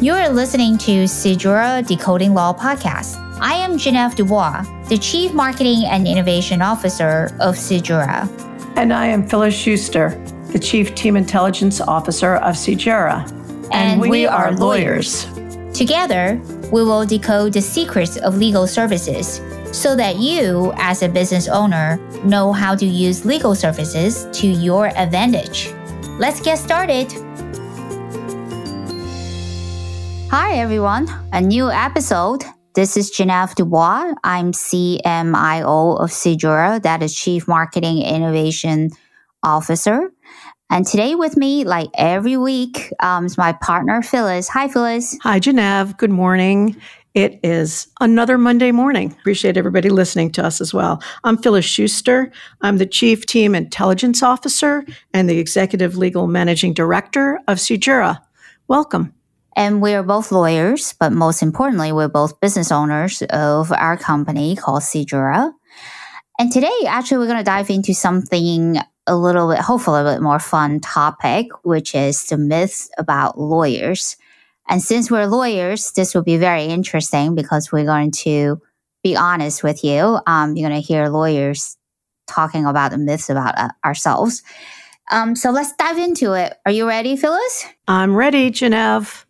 You're listening to SeedJura Decoding Law Podcast. I am Genevieve Dubois, the Chief Marketing and Innovation Officer of SeedJura. And I am Phyllis Schuster, the Chief Team Intelligence Officer of SeedJura. And, and we, we, are lawyers. Together, we will decode the secrets of legal services so that you, as a business owner, know how to use legal services to your advantage. Let's get started. Hi, everyone. A new episode. This is Genevieve Dubois. I'm CMIO of SeedJura, that is Chief Marketing Innovation Officer. And today with me, like every week, um, is my partner, Phyllis. Hi, Phyllis. Hi, Genevieve. Good morning. It is another Monday morning. Appreciate everybody listening to us as well. I'm Phyllis Schuster. I'm the Chief Team Intelligence Officer and the Executive Legal Managing Director of SeedJura. Welcome. And we're both lawyers, but most importantly, we're both business owners of our company called SeedJura. And today, actually, we're going to dive into something a little bit, hopefully, a bit more fun topic, which is the myths about lawyers. And since we're lawyers, this will be very interesting because we're going to be honest with you. Um, you're going to hear lawyers talking about the myths about uh, ourselves. Um, so let's dive into it. Are you ready, Phyllis? I'm ready, Genev.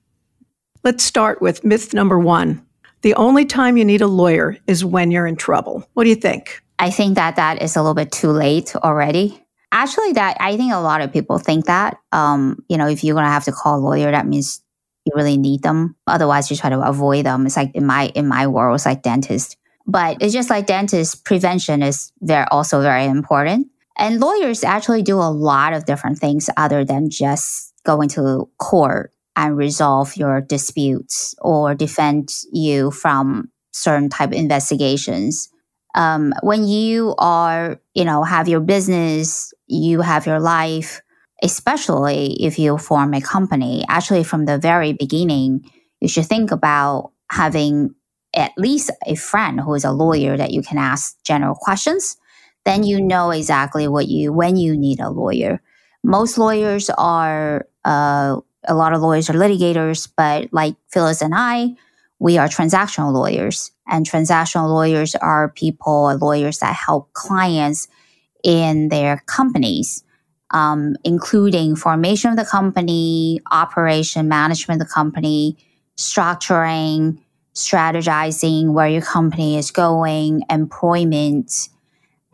Let's start with myth number one. The only time you need a lawyer is when you're in trouble. What do you think? I think that that is a little bit too late already. Actually, that I think a lot of people think that. Um, you know, if you're gonna have to call a lawyer, that means you really need them. Otherwise, you try to avoid them. It's like in my in my world, it's like dentist. But it's just like dentist prevention is very also very important. And lawyers actually do a lot of different things other than just going to court and resolve your disputes or defend you from certain type of investigations. Um, when you are, you know, have your business, you have your life, especially if you form a company, actually from the very beginning, you should think about having at least a friend who is a lawyer that you can ask general questions. Then you know exactly what you when you need a lawyer. Most lawyers are uh, a lot of lawyers are litigators, but like Phyllis and I, we are transactional lawyers. And transactional lawyers are people, lawyers that help clients in their companies um, including formation of the company, operation, management of the company, structuring, strategizing where your company is going, employment,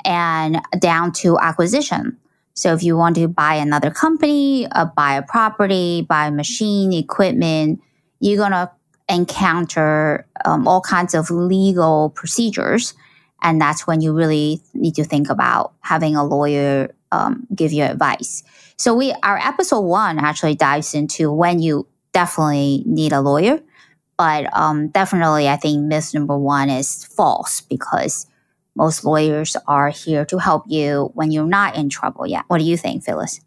and down to acquisition. So if you want to buy another company, uh, buy a property, buy machine, equipment, you're going to encounter um, all kinds of legal procedures. And that's when you really need to think about having a lawyer um, give you advice. So we our episode one actually dives into when you definitely need a lawyer, but um, definitely I think myth number one is false because most lawyers are here to help you when you're not in trouble yet. What do you think, Phyllis?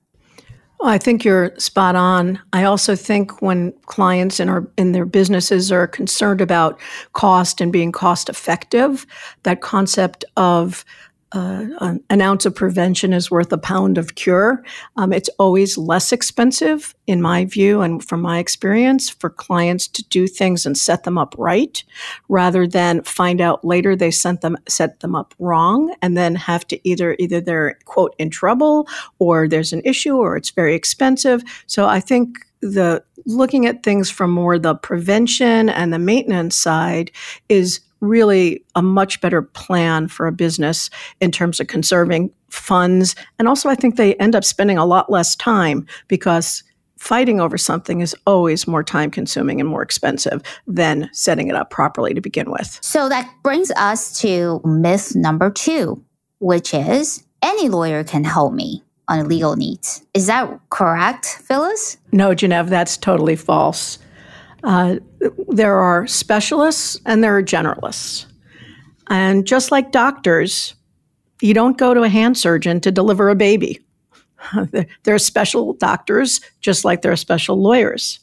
Well, I think you're spot on. I also think when clients in our in their businesses are concerned about cost and being cost effective, that concept of uh, an ounce of prevention is worth a pound of cure. Um, it's always less expensive, in my view, and from my experience, for clients to do things and set them up right, rather than find out later they sent them set them up wrong, and then have to either either they're quote in trouble, or there's an issue, or it's very expensive. So I think the looking at things from more the prevention and the maintenance side is really a much better plan for a business in terms of conserving funds. And also, I think they end up spending a lot less time because fighting over something is always more time consuming and more expensive than setting it up properly to begin with. So that brings us to myth number two, which is any lawyer can help me on legal needs. Is that correct, Phyllis? No, Genev, that's totally false. Uh, there are specialists and there are generalists. And just like doctors, you don't go to a hand surgeon to deliver a baby. there are special doctors, just like there are special lawyers.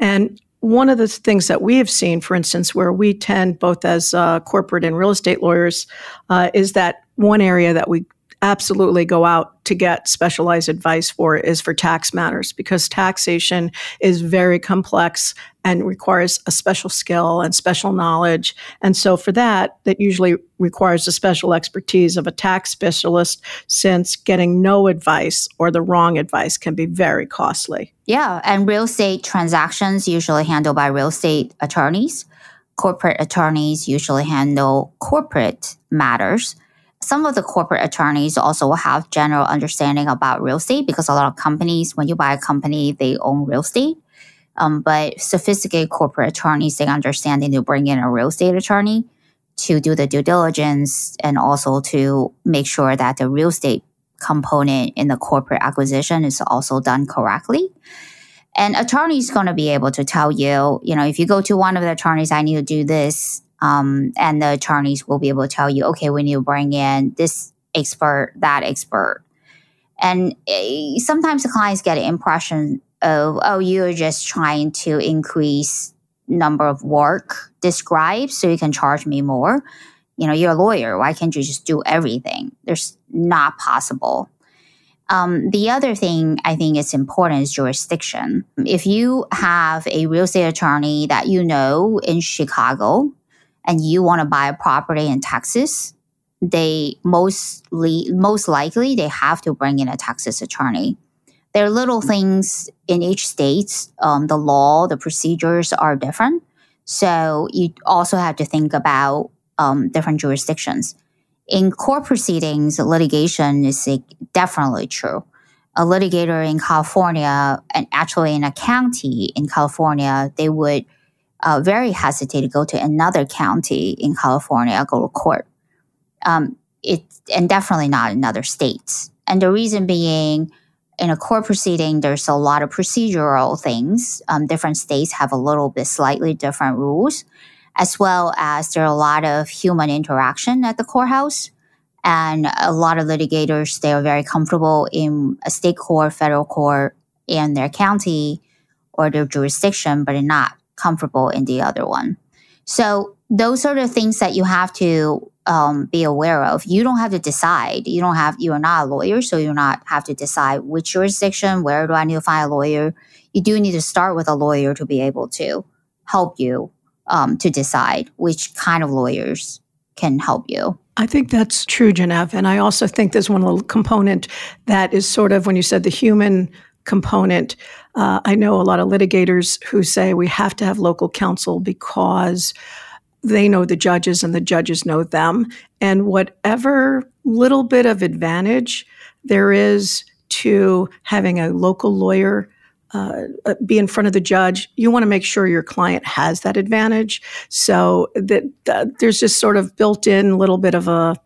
And one of the things that we have seen, for instance, where we tend, both as uh, corporate and real estate lawyers, uh, is that one area that we absolutely go out to get specialized advice for is for tax matters because taxation is very complex and requires a special skill and special knowledge. And so for that, that usually requires the special expertise of a tax specialist since getting no advice or the wrong advice can be very costly. Yeah, and real estate transactions usually handled by real estate attorneys. Corporate attorneys usually handle corporate matters some of the corporate attorneys also have general understanding about real estate because a lot of companies, when you buy a company, they own real estate. Um, but sophisticated corporate attorneys, they understand they need to bring in a real estate attorney to do the due diligence and also to make sure that the real estate component in the corporate acquisition is also done correctly. And attorney's going to be able to tell you, you know, if you go to one of the attorneys, I need to do this um, and the attorneys will be able to tell you, okay, we need to bring in this expert, that expert. And uh, sometimes the clients get an impression of, oh, you're just trying to increase number of work described so you can charge me more. You know, you're a lawyer. Why can't you just do everything? There's not possible. Um, the other thing I think is important is jurisdiction. If you have a real estate attorney that you know in Chicago and you want to buy a property in Texas, they mostly most likely they have to bring in a Texas attorney. There are little things in each state. Um, the law, the procedures are different, so you also have to think about um, different jurisdictions. In court proceedings, litigation is definitely true. A litigator in California, and actually in a county in California, they would uh, very hesitant to go to another county in California, go to court. Um, it, and definitely not in other states. And the reason being, in a court proceeding, there's a lot of procedural things. Um, different states have a little bit slightly different rules, as well as there are a lot of human interaction at the courthouse. And a lot of litigators, they are very comfortable in a state court, federal court, in their county or their jurisdiction, but not comfortable in the other one. So those are the things that you have to um, be aware of. You don't have to decide. You don't have. You are not a lawyer, so you not have to decide which jurisdiction. Where do I need to find a lawyer? You do need to start with a lawyer to be able to help you um, to decide which kind of lawyers can help you. I think that's true, Genevieve. And I also think there's one little component that is sort of when you said the human component. Uh, I know a lot of litigators who say we have to have local counsel because they know the judges and the judges know them. And whatever little bit of advantage there is to having a local lawyer uh, be in front of the judge, you want to make sure your client has that advantage. So that there's just sort of built in little bit of a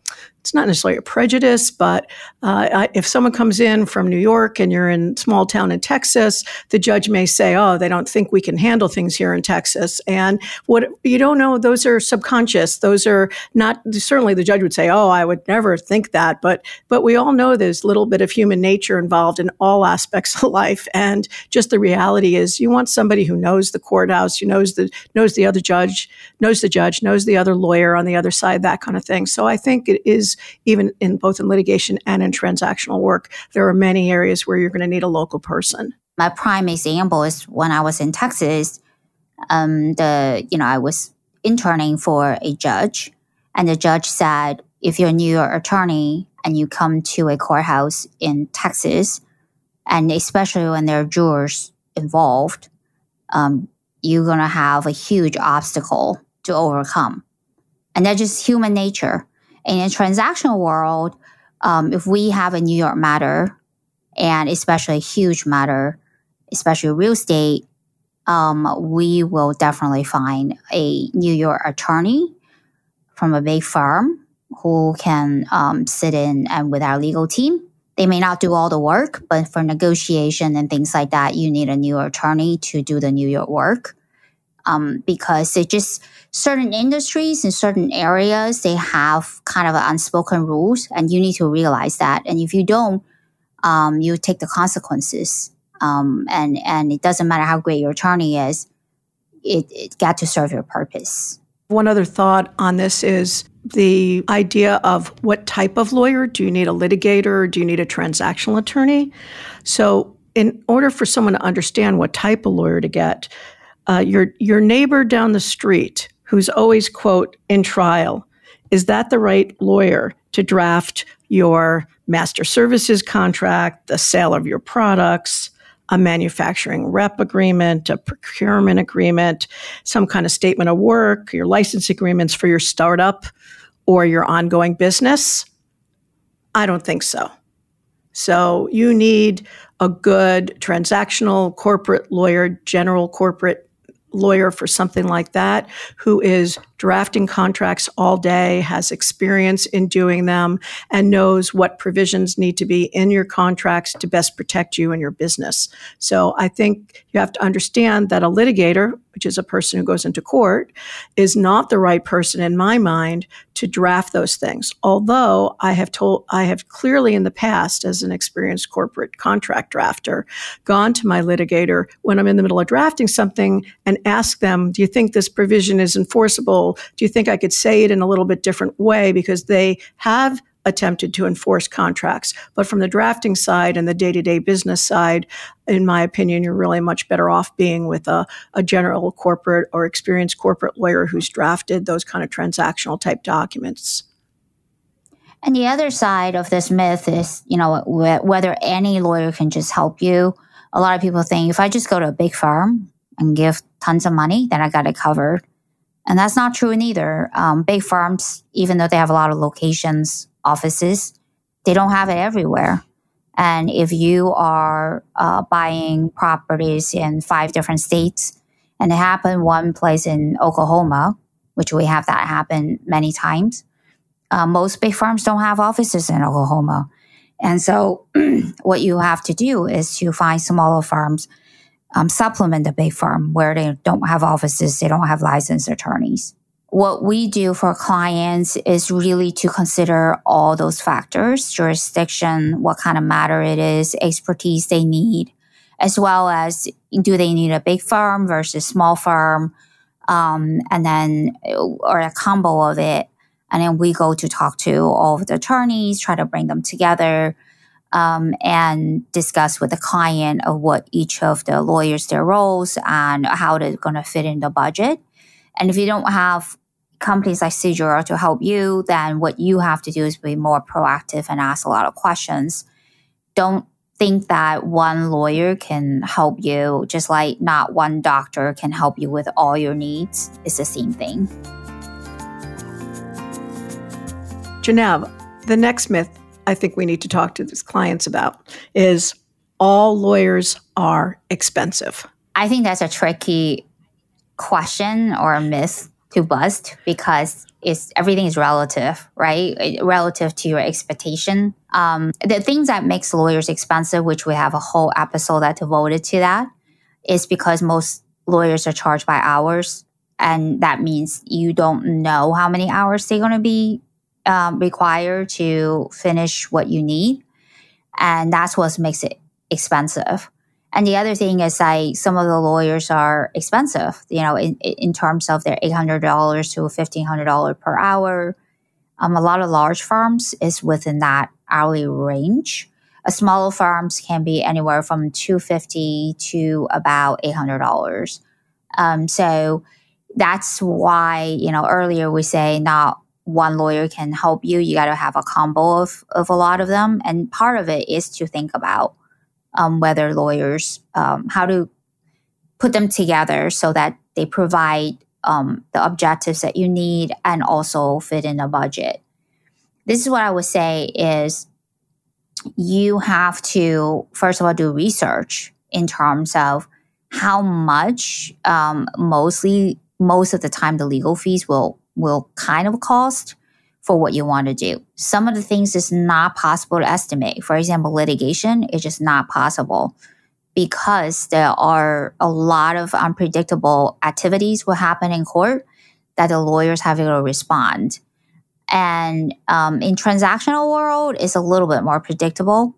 it's not necessarily a prejudice, but uh, if someone comes in from New York and you're in small town in Texas, the judge may say, "Oh, they don't think we can handle things here in Texas." And what you don't know, those are subconscious. Those are not certainly the judge would say, "Oh, I would never think that," but but we all know there's a little bit of human nature involved in all aspects of life, and just the reality is, you want somebody who knows the courthouse, who knows the knows the other judge, knows the judge, knows the other lawyer on the other side, that kind of thing. So I think it is even in both in litigation and in transactional work, there are many areas where you're going to need a local person. My prime example is when I was in Texas, um, the you know I was interning for a judge, and the judge said, if you're a New York attorney and you come to a courthouse in Texas, and especially when there are jurors involved, um, you're going to have a huge obstacle to overcome. And that's just human nature. In a transactional world, um, if we have a New York matter, and especially a huge matter, especially real estate, um, we will definitely find a New York attorney from a big firm who can um, sit in and with our legal team. They may not do all the work, but for negotiation and things like that, you need a New York attorney to do the New York work um, because it just certain industries in certain areas they have kind of unspoken rules and you need to realize that. And if you don't um, you take the consequences. Um, and and it doesn't matter how great your attorney is it, it got to serve your purpose. One other thought on this is the idea of what type of lawyer. Do you need a litigator? Do you need a transactional attorney? So in order for someone to understand what type of lawyer to get uh, your your neighbor down the street who's always quote in trial is that the right lawyer to draft your master services contract the sale of your products a manufacturing rep agreement, a procurement agreement, some kind of statement of work, your license agreements for your startup or your ongoing business? I don't think so. So you need a good transactional corporate lawyer, general corporate lawyer for something like that who is drafting contracts all day, has experience in doing them, and knows what provisions need to be in your contracts to best protect you and your business. So I think you have to understand that a litigator, which is a person who goes into court, is not the right person in my mind to draft those things. Although I have told, I have clearly in the past, as an experienced corporate contract drafter, gone to my litigator when I'm in the middle of drafting something and ask them, do you think this provision is enforceable? Do you think I could say it in a little bit different way? Because they have attempted to enforce contracts. But from the drafting side and the day to day business side, in my opinion, you're really much better off being with a, a general corporate or experienced corporate lawyer who's drafted those kind of transactional type documents. And the other side of this myth is, you know, whether any lawyer can just help you. A lot of people think if I just go to a big firm and give tons of money, then I got it covered. And that's not true neither. Um, big firms, even though they have a lot of locations, offices, they don't have it everywhere. And if you are uh, buying properties in five different states, and it happened one place in Oklahoma, which we have that happen many times, uh, most big firms don't have offices in Oklahoma. And so, what you have to do is to find smaller firms um, supplement the big firm where they don't have offices, they don't have licensed attorneys. What we do for clients is really to consider all those factors, jurisdiction, what kind of matter it is, expertise they need, as well as do they need a big firm versus small firm, um, and then or a combo of it. And then we go to talk to all of the attorneys, try to bring them together um, and discuss with the client of what each of the lawyers their roles and how they're going to fit in the budget. And if you don't have companies like SeedJura to help you, then what you have to do is be more proactive and ask a lot of questions. Don't think that one lawyer can help you, just like not one doctor can help you with all your needs. It's the same thing. Genevieve, the next myth I think we need to talk to these clients about is all lawyers are expensive. I think that's a tricky question or myth to bust because it's everything is relative, right? Relative to your expectation. Um, the things that makes lawyers expensive, which we have a whole episode that devoted to that, is because most lawyers are charged by hours, and that means you don't know how many hours they're going to be um, required to finish what you need. And that's what makes it expensive. And the other thing is like some of the lawyers are expensive, you know, in, in terms of their $800 to $1,500 per hour. Um, a lot of large firms is within that hourly range. A smaller firms can be anywhere from 250 to about $800. Um, so that's why, you know, earlier we say not one lawyer can help you. You got to have a combo of, of a lot of them. And part of it is to think about um, whether lawyers, um, how to put them together so that they provide um, the objectives that you need and also fit in a budget. This is what I would say is you have to, first of all, do research in terms of how much um, mostly most of the time the legal fees will will kind of cost for what you want to do. Some of the things is not possible to estimate. For example, litigation is just not possible because there are a lot of unpredictable activities will happen in court that the lawyers have to respond. And um, in transactional world, it's a little bit more predictable.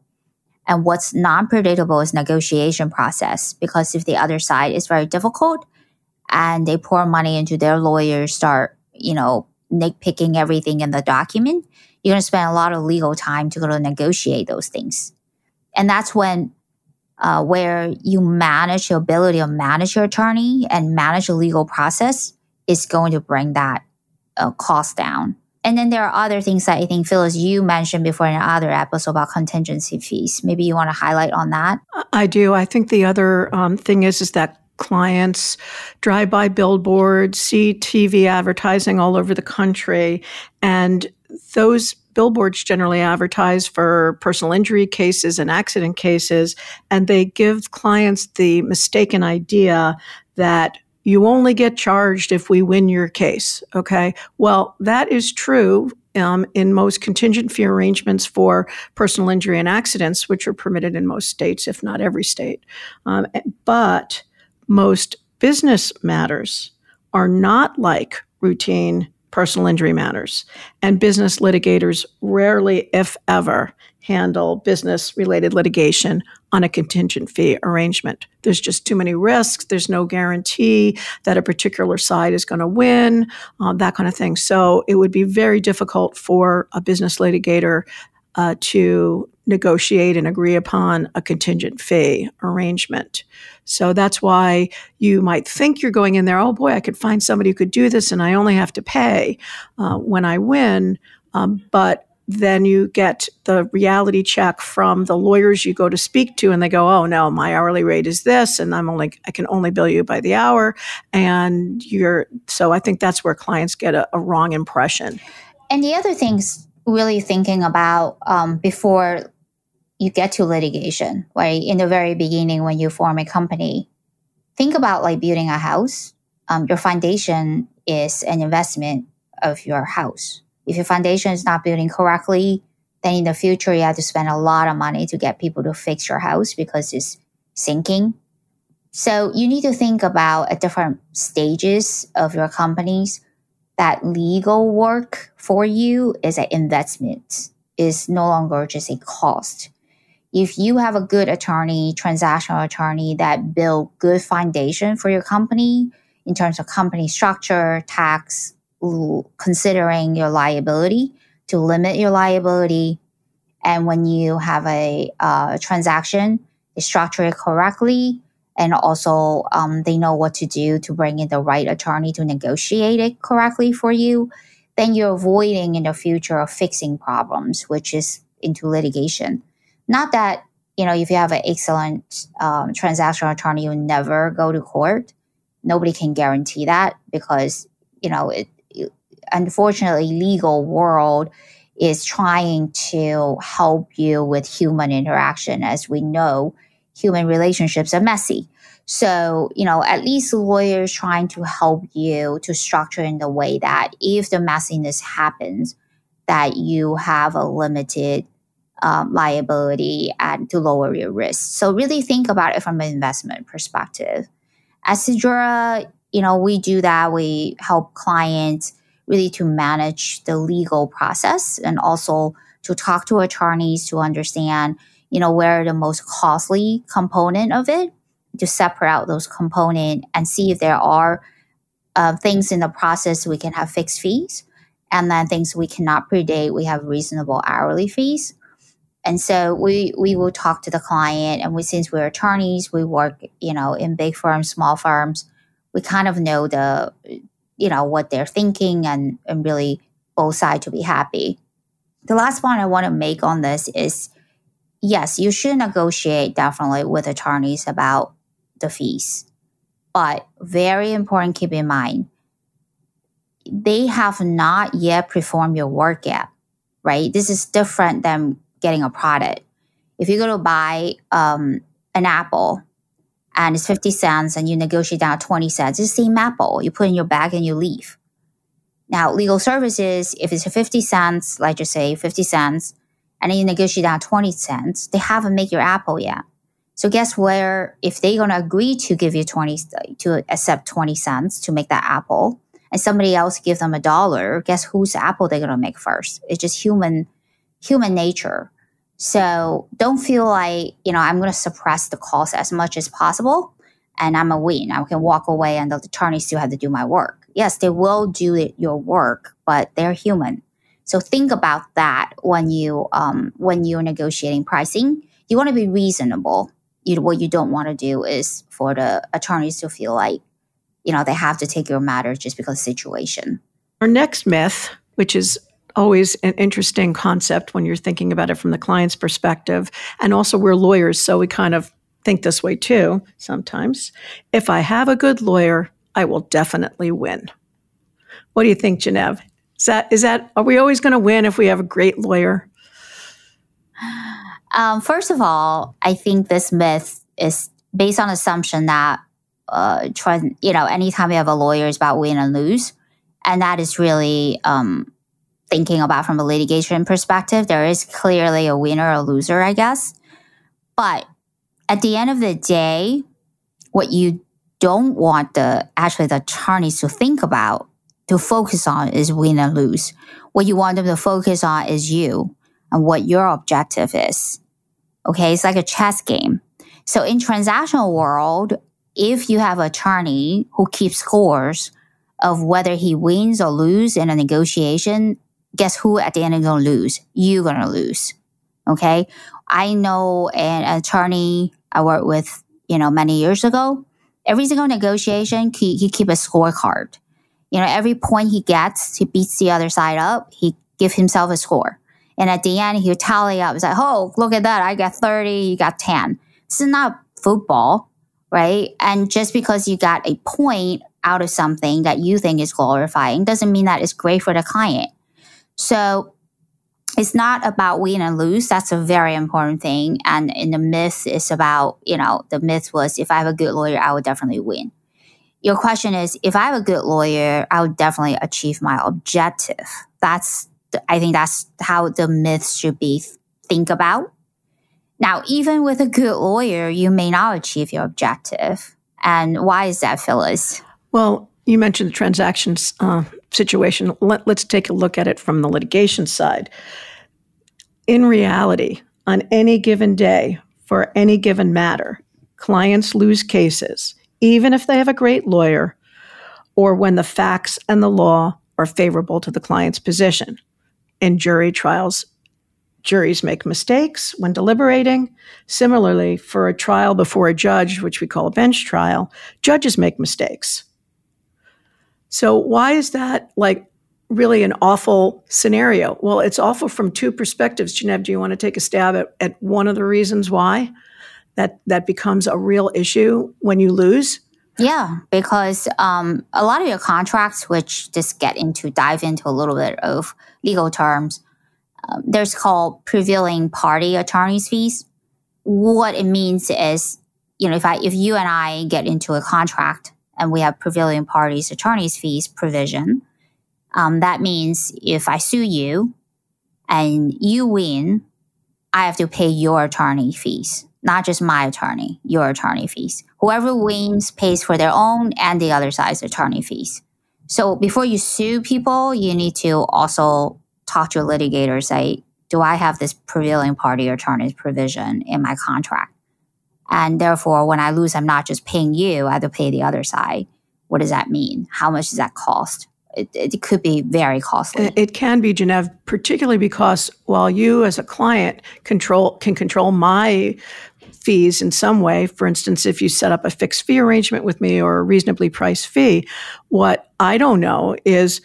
And what's non-predictable is negotiation process because if the other side is very difficult and they pour money into their lawyers, start you know, nitpicking everything in the document, you're going to spend a lot of legal time to go to negotiate those things. And that's when uh, where you manage your ability to manage your attorney and manage the legal process is going to bring that uh, cost down. And then there are other things that I think, Phyllis, you mentioned before in another episode about contingency fees. Maybe you want to highlight on that? I do. I think the other um, thing is is that clients drive by billboards, see TV advertising all over the country, and those billboards generally advertise for personal injury cases and accident cases, and they give clients the mistaken idea that you only get charged if we win your case. Okay. Well, that is true um, in most contingent fee arrangements for personal injury and accidents, which are permitted in most states, if not every state. Um, but most business matters are not like routine personal injury matters. And business litigators rarely, if ever, handle business related litigation on a contingent fee arrangement. There's just too many risks. There's no guarantee that a particular side is going to win, uh, that kind of thing. So it would be very difficult for a business litigator uh, to negotiate and agree upon a contingent fee arrangement. So that's why you might think you're going in there, oh boy, I could find somebody who could do this and I only have to pay uh, when I win. Um, but then you get the reality check from the lawyers you go to speak to and they go oh no my hourly rate is this and i'm only i can only bill you by the hour and you're so i think that's where clients get a, a wrong impression and the other things really thinking about um, before you get to litigation, right? In the very beginning, when you form a company, think about like building a house. Um, your foundation is an investment of your house. If your foundation is not building correctly, then in the future you have to spend a lot of money to get people to fix your house because it's sinking. So you need to think about at different stages of your companies that legal work for you is an investment, is no longer just a cost. If you have a good attorney, transactional attorney that build good foundation for your company in terms of company structure, tax, considering your liability to limit your liability, and when you have a uh, transaction, structure it correctly, and also um, they know what to do to bring in the right attorney to negotiate it correctly for you, then you're avoiding in the future of fixing problems, which is into litigation. Not that you know if you have an excellent um, transactional attorney, you never go to court. Nobody can guarantee that because you know it, it unfortunately legal world is trying to help you with human interaction as we know human relationships are messy. So, you know, at least lawyers trying to help you to structure in the way that if the messiness happens, that you have a limited um, liability and to lower your risk. So really think about it from an investment perspective. At SeedJura, you know, we do that. We help clients really to manage the legal process and also to talk to attorneys to understand you know, where the most costly component of it to separate out those component and see if there are uh, things in the process we can have fixed fees and then things we cannot predate we have reasonable hourly fees. And so we we will talk to the client and we since we're attorneys we work you know in big firms small firms we kind of know the you know what they're thinking and and really both sides to be happy. The last point i want to make on this is yes, you should negotiate definitely with attorneys about the fees. But very important, keep in mind, they have not yet performed your work yet, right? This is different than getting a product. If you go to buy um, an apple and it's 50 cents and you negotiate down 20 cents, it's the same apple. You put in your bag and you leave. Now, legal services, if it's 50 cents, like just say 50 cents, and you negotiate down 20 cents, they haven't made your apple yet. So guess where if they're to agree to give you 20 to accept 20 cents to make that apple and somebody else give them a dollar, guess whose apple they're to make first? It's just human human nature. So don't feel like, you know, I'm to suppress the cost as much as possible and I'm a win. I can walk away and the attorney still have to do my work. Yes, they will do your work, but they're human. So think about that when you um, when you're negotiating pricing. You want to be reasonable. You, what you don't want to do is for the attorneys to feel like you know they have to take your matter just because of situation. Our next myth, which is always an interesting concept when you're thinking about it from the client's perspective, and also we're lawyers, so we kind of think this way too sometimes. If I have a good lawyer, I will definitely win. What do you think, Genevieve? Is that is that are we always going to win if we have a great lawyer? Um, first of all, I think this myth is based on assumption that uh, try, you know, anytime you have a lawyer, is about win and lose, and that is really um, thinking about from a litigation perspective. There is clearly a winner or a loser, I guess, but at the end of the day, what you don't want the actually the attorneys to think about to focus on is win and lose. What you want them to focus on is you and what your objective is. Okay, it's like a chess game. So in transactional world, if you have an attorney who keeps scores of whether he wins or lose in a negotiation, guess who at the end is going to lose? You're going to lose. Okay. I know an attorney I worked with, you know, many years ago. Every single negotiation, he, he keep a scorecard you know, every point he gets, he beats the other side up. He give himself a score. And at the end, he'll tally up. It's like, oh, look at that. I got 30, you got 10. This is not football, right? And just because you got a point out of something that you think is glorifying doesn't mean that it's great for the client. So it's not about win and lose. That's a very important thing. And in the myth it's about, you know, the myth was if I have a good lawyer, I would definitely win your question is if I have a good lawyer, I would definitely achieve my objective. That's, I think that's how the myths should be think about. Now, even with a good lawyer, you may not achieve your objective. And why is that, Phyllis? Well, you mentioned the transactions uh, situation. Let, let's take a look at it from the litigation side. In reality, on any given day, for any given matter, clients lose cases even if they have a great lawyer, or when the facts and the law are favorable to the client's position. In jury trials, juries make mistakes when deliberating. Similarly, for a trial before a judge, which we call a bench trial, judges make mistakes. So, why is that like really an awful scenario? Well, it's awful from two perspectives. Genevieve, do you want to take a stab at, at one of the reasons why? That that becomes a real issue when you lose? Yeah, because um, a lot of your contracts, which just get into dive into a little bit of legal terms, um, there's called prevailing party attorney's fees. What it means is, you know, if I if you and I get into a contract and we have prevailing parties attorney's fees provision, um, that means if I sue you and you win, I have to pay your attorney fees not just my attorney, your attorney fees. Whoever wins pays for their own and the other side's attorney fees. So before you sue people, you need to also talk to your litigator, say, do I have this prevailing party attorney's provision in my contract? And therefore, when I lose, I'm not just paying you, I have to pay the other side. What does that mean? How much does that cost? It, it could be very costly. It can be, Genevieve, particularly because while you as a client control can control my fees in some way. For instance, if you set up a fixed fee arrangement with me or a reasonably priced fee, what I don't know is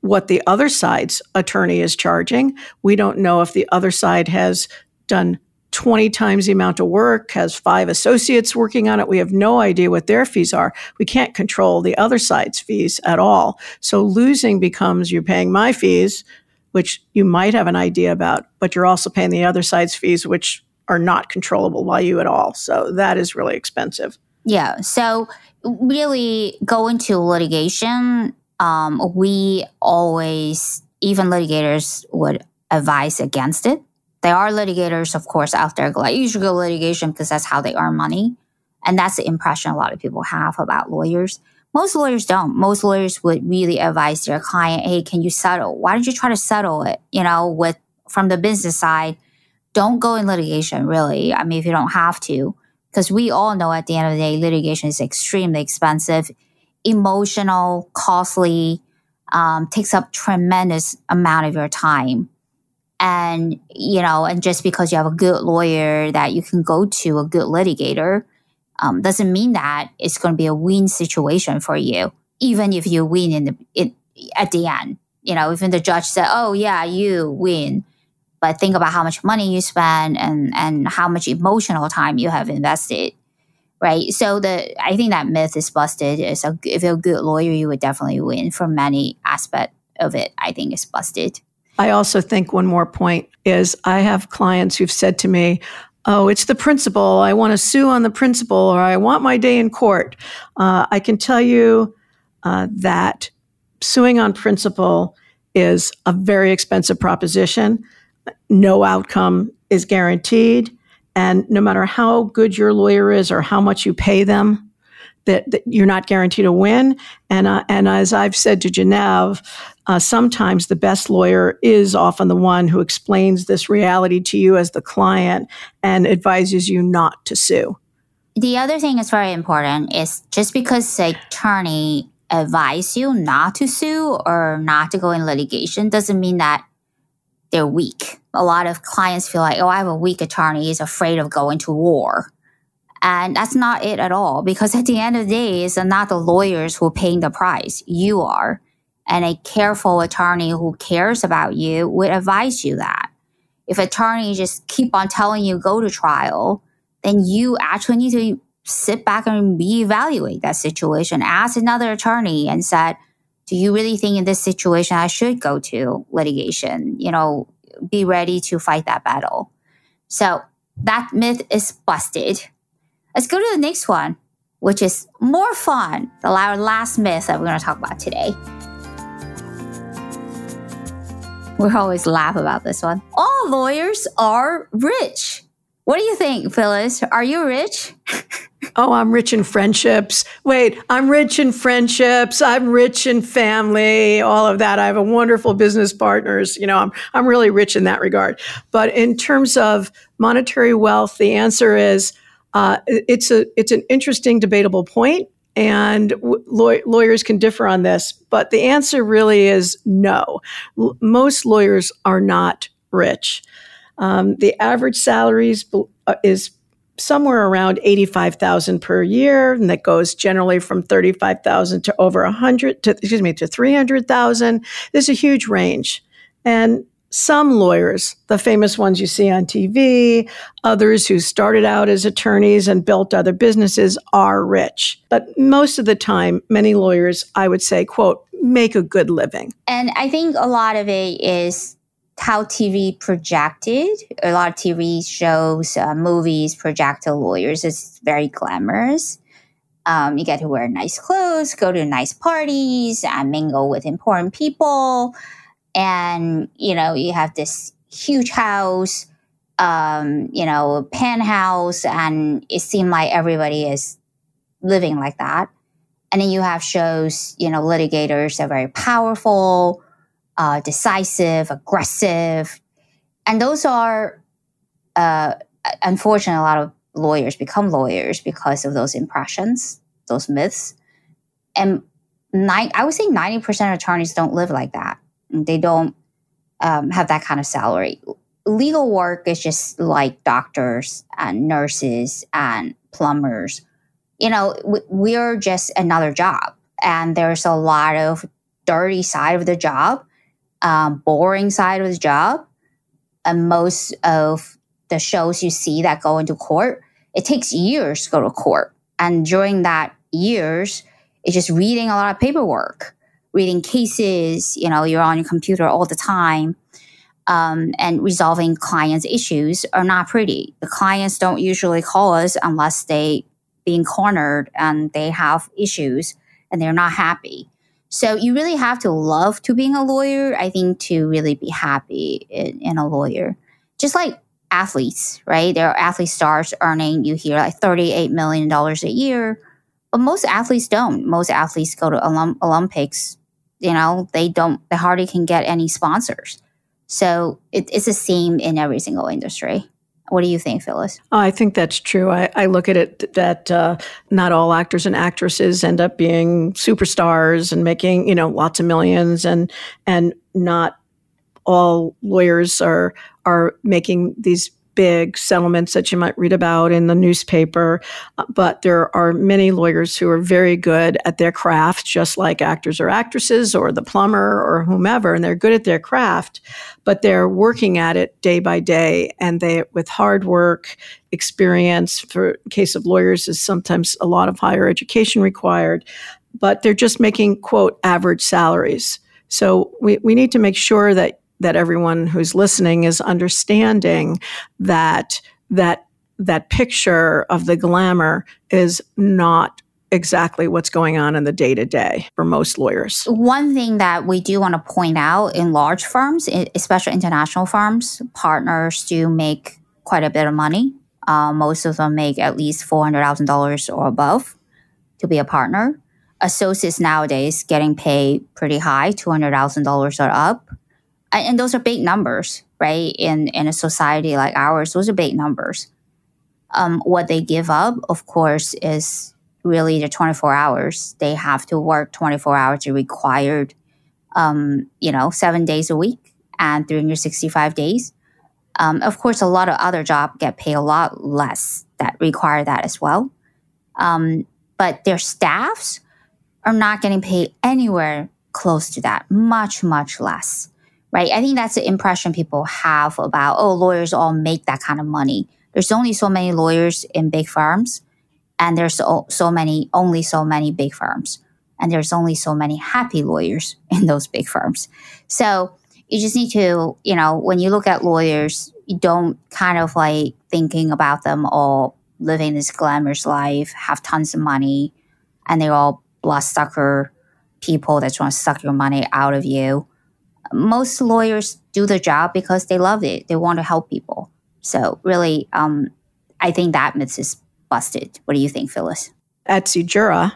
what the other side's attorney is charging. We don't know if the other side has done 20 times the amount of work, has five associates working on it. We have no idea what their fees are. We can't control the other side's fees at all. So losing becomes you're paying my fees, which you might have an idea about, but you're also paying the other side's fees, which are not controllable by you at all. So that is really expensive. Yeah. So really going to litigation, um, we always, even litigators would advise against it. There are litigators, of course, out there like you should go litigation because that's how they earn money. And that's the impression a lot of people have about lawyers. Most lawyers don't. Most lawyers would really advise their client, hey, can you settle? Why don't you try to settle it, you know, with from the business side? Don't go in litigation, really. I mean, if you don't have to, because we all know at the end of the day, litigation is extremely expensive. emotional, costly, um, takes up tremendous amount of your time. And, you know, and just because you have a good lawyer that you can go to, a good litigator, um, doesn't mean that it's going to be a win situation for you, even if you win in the, in, at the end. You know, even the judge said, oh, yeah, you win. But think about how much money you spend and, and how much emotional time you have invested right? So the I think that myth is busted. If you're a good lawyer, you would definitely win for many aspect of it. I think is busted. I also think one more point is I have clients who've said to me, "Oh, it's the principal. I want to sue on the principal, or I want my day in court." Uh, I can tell you uh, that suing on principal is a very expensive proposition. No outcome is guaranteed. And no matter how good your lawyer is or how much you pay them, that, that you're not guaranteed a win. And, uh, and as I've said to Genevieve, uh, sometimes the best lawyer is often the one who explains this reality to you as the client and advises you not to sue. The other thing that's very important is just because the attorney advise you not to sue or not to go in litigation doesn't mean that they're weak. A lot of clients feel like, oh, I have a weak attorney, he's afraid of going to war. And that's not it at all, because at the end of the day, it's not the lawyers who are paying the price. You are. And a careful attorney who cares about you would advise you that. If attorney just keep on telling you go to trial, then you actually need to sit back and reevaluate that situation. Ask another attorney and said, do you really think in this situation I should go to litigation? You know, be ready to fight that battle. So that myth is busted. Let's go to the next one, which is more fun. The last myth that we're going to talk about today. We always laugh about this one. All lawyers are rich. What do you think, Phyllis? Are you rich? oh, I'm rich in friendships. Wait, I'm rich in friendships. I'm rich in family, all of that. I have a wonderful business partners. You know, I'm, I'm really rich in that regard. But in terms of monetary wealth, the answer is uh, it's a it's an interesting debatable point, and law- lawyers can differ on this. But the answer really is no. L- most lawyers are not rich. Um, the average salaries uh, is somewhere around 85,000 per year and that goes generally from 35,000 to over 100 to excuse me to 300,000 there's a huge range. And some lawyers the famous ones you see on TV others who started out as attorneys and built other businesses are rich. But most of the time many lawyers i would say quote make a good living. And i think a lot of it is how TV projected. A lot of TV shows, uh, movies project lawyers. It's very glamorous. Um, you get to wear nice clothes, go to nice parties, and mingle with important people. And, you know, you have this huge house, um, you know, penthouse, and it seemed like everybody is living like that. And then you have shows, you know, litigators are very powerful uh, decisive, aggressive. And those are, uh, unfortunately, a lot of lawyers become lawyers because of those impressions, those myths. And nine, I would say 90% of attorneys don't live like that. They don't um, have that kind of salary. Legal work is just like doctors and nurses and plumbers. You know, we're just another job. And there's a lot of dirty side of the job um, boring side of the job. And most of the shows you see that go into court, it takes years to go to court. And during that years, it's just reading a lot of paperwork, reading cases, you know, you're on your computer all the time. Um, and resolving clients' issues are not pretty. The clients don't usually call us unless they being cornered and they have issues and they're not happy. So you really have to love to being a lawyer, I think, to really be happy in, in a lawyer. Just like athletes, right? There are athlete stars earning, you hear like $38 million a year, but most athletes don't. Most athletes go to Olymp- Olympics, you know, they don't, they hardly can get any sponsors. So it, it's the same in every single industry. What do you think, Phyllis? I think that's true. I, I look at it that uh, not all actors and actresses end up being superstars and making you know lots of millions, and and not all lawyers are are making these big settlements that you might read about in the newspaper. Uh, but there are many lawyers who are very good at their craft, just like actors or actresses or the plumber or whomever, and they're good at their craft, but they're working at it day by day. And they, with hard work, experience, for case of lawyers, is sometimes a lot of higher education required, but they're just making, quote, average salaries. So we, we need to make sure that that everyone who's listening is understanding that that that picture of the glamour is not exactly what's going on in the day to day for most lawyers. One thing that we do want to point out in large firms, especially international firms, partners do make quite a bit of money. Uh, most of them make at least $400,000 or above to be a partner. Associates nowadays getting paid pretty high, $200,000 or up and those are big numbers, right? In in a society like ours, those are big numbers. Um, what they give up, of course, is really the 24 hours. They have to work 24 hours required, um, you know, seven days a week and 365 days. Um, of course, a lot of other jobs get paid a lot less that require that as well. Um, but their staffs are not getting paid anywhere close to that, much, much less right? I think that's the impression people have about, oh, lawyers all make that kind of money. There's only so many lawyers in big firms, and there's so, so many, only so many big firms. And there's only so many happy lawyers in those big firms. So you just need to, you know, when you look at lawyers, you don't kind of like thinking about them all living this glamorous life, have tons of money, and they're all bloodsucker people that want to suck your money out of you most lawyers do the job because they love it. They want to help people. So really, um, I think that myth is busted. What do you think, Phyllis? At SeedJura,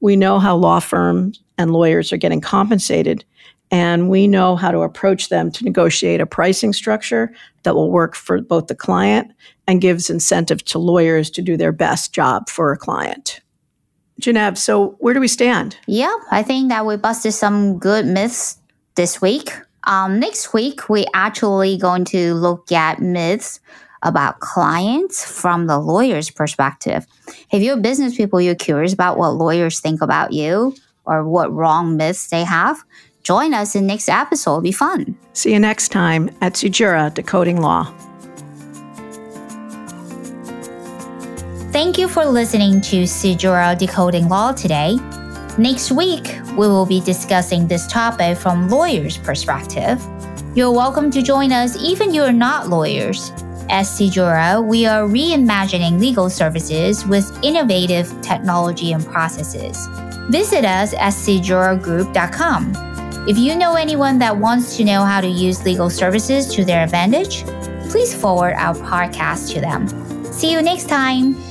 we know how law firms and lawyers are getting compensated, and we know how to approach them to negotiate a pricing structure that will work for both the client and gives incentive to lawyers to do their best job for a client. Geneve, so where do we stand? Yeah, I think that we busted some good myths this week. Um, next week, we're actually going to look at myths about clients from the lawyer's perspective. If you're business people, you're curious about what lawyers think about you or what wrong myths they have, join us in next episode. It'll be fun. See you next time at SeedJura Decoding Law. Thank you for listening to SeedJura Decoding Law today. Next week, we will be discussing this topic from lawyers' perspective. You're welcome to join us even you're not lawyers. At SeedJura, we are reimagining legal services with innovative technology and processes. Visit us at SeedJuraGroup.com. If you know anyone that wants to know how to use legal services to their advantage, please forward our podcast to them. See you next time.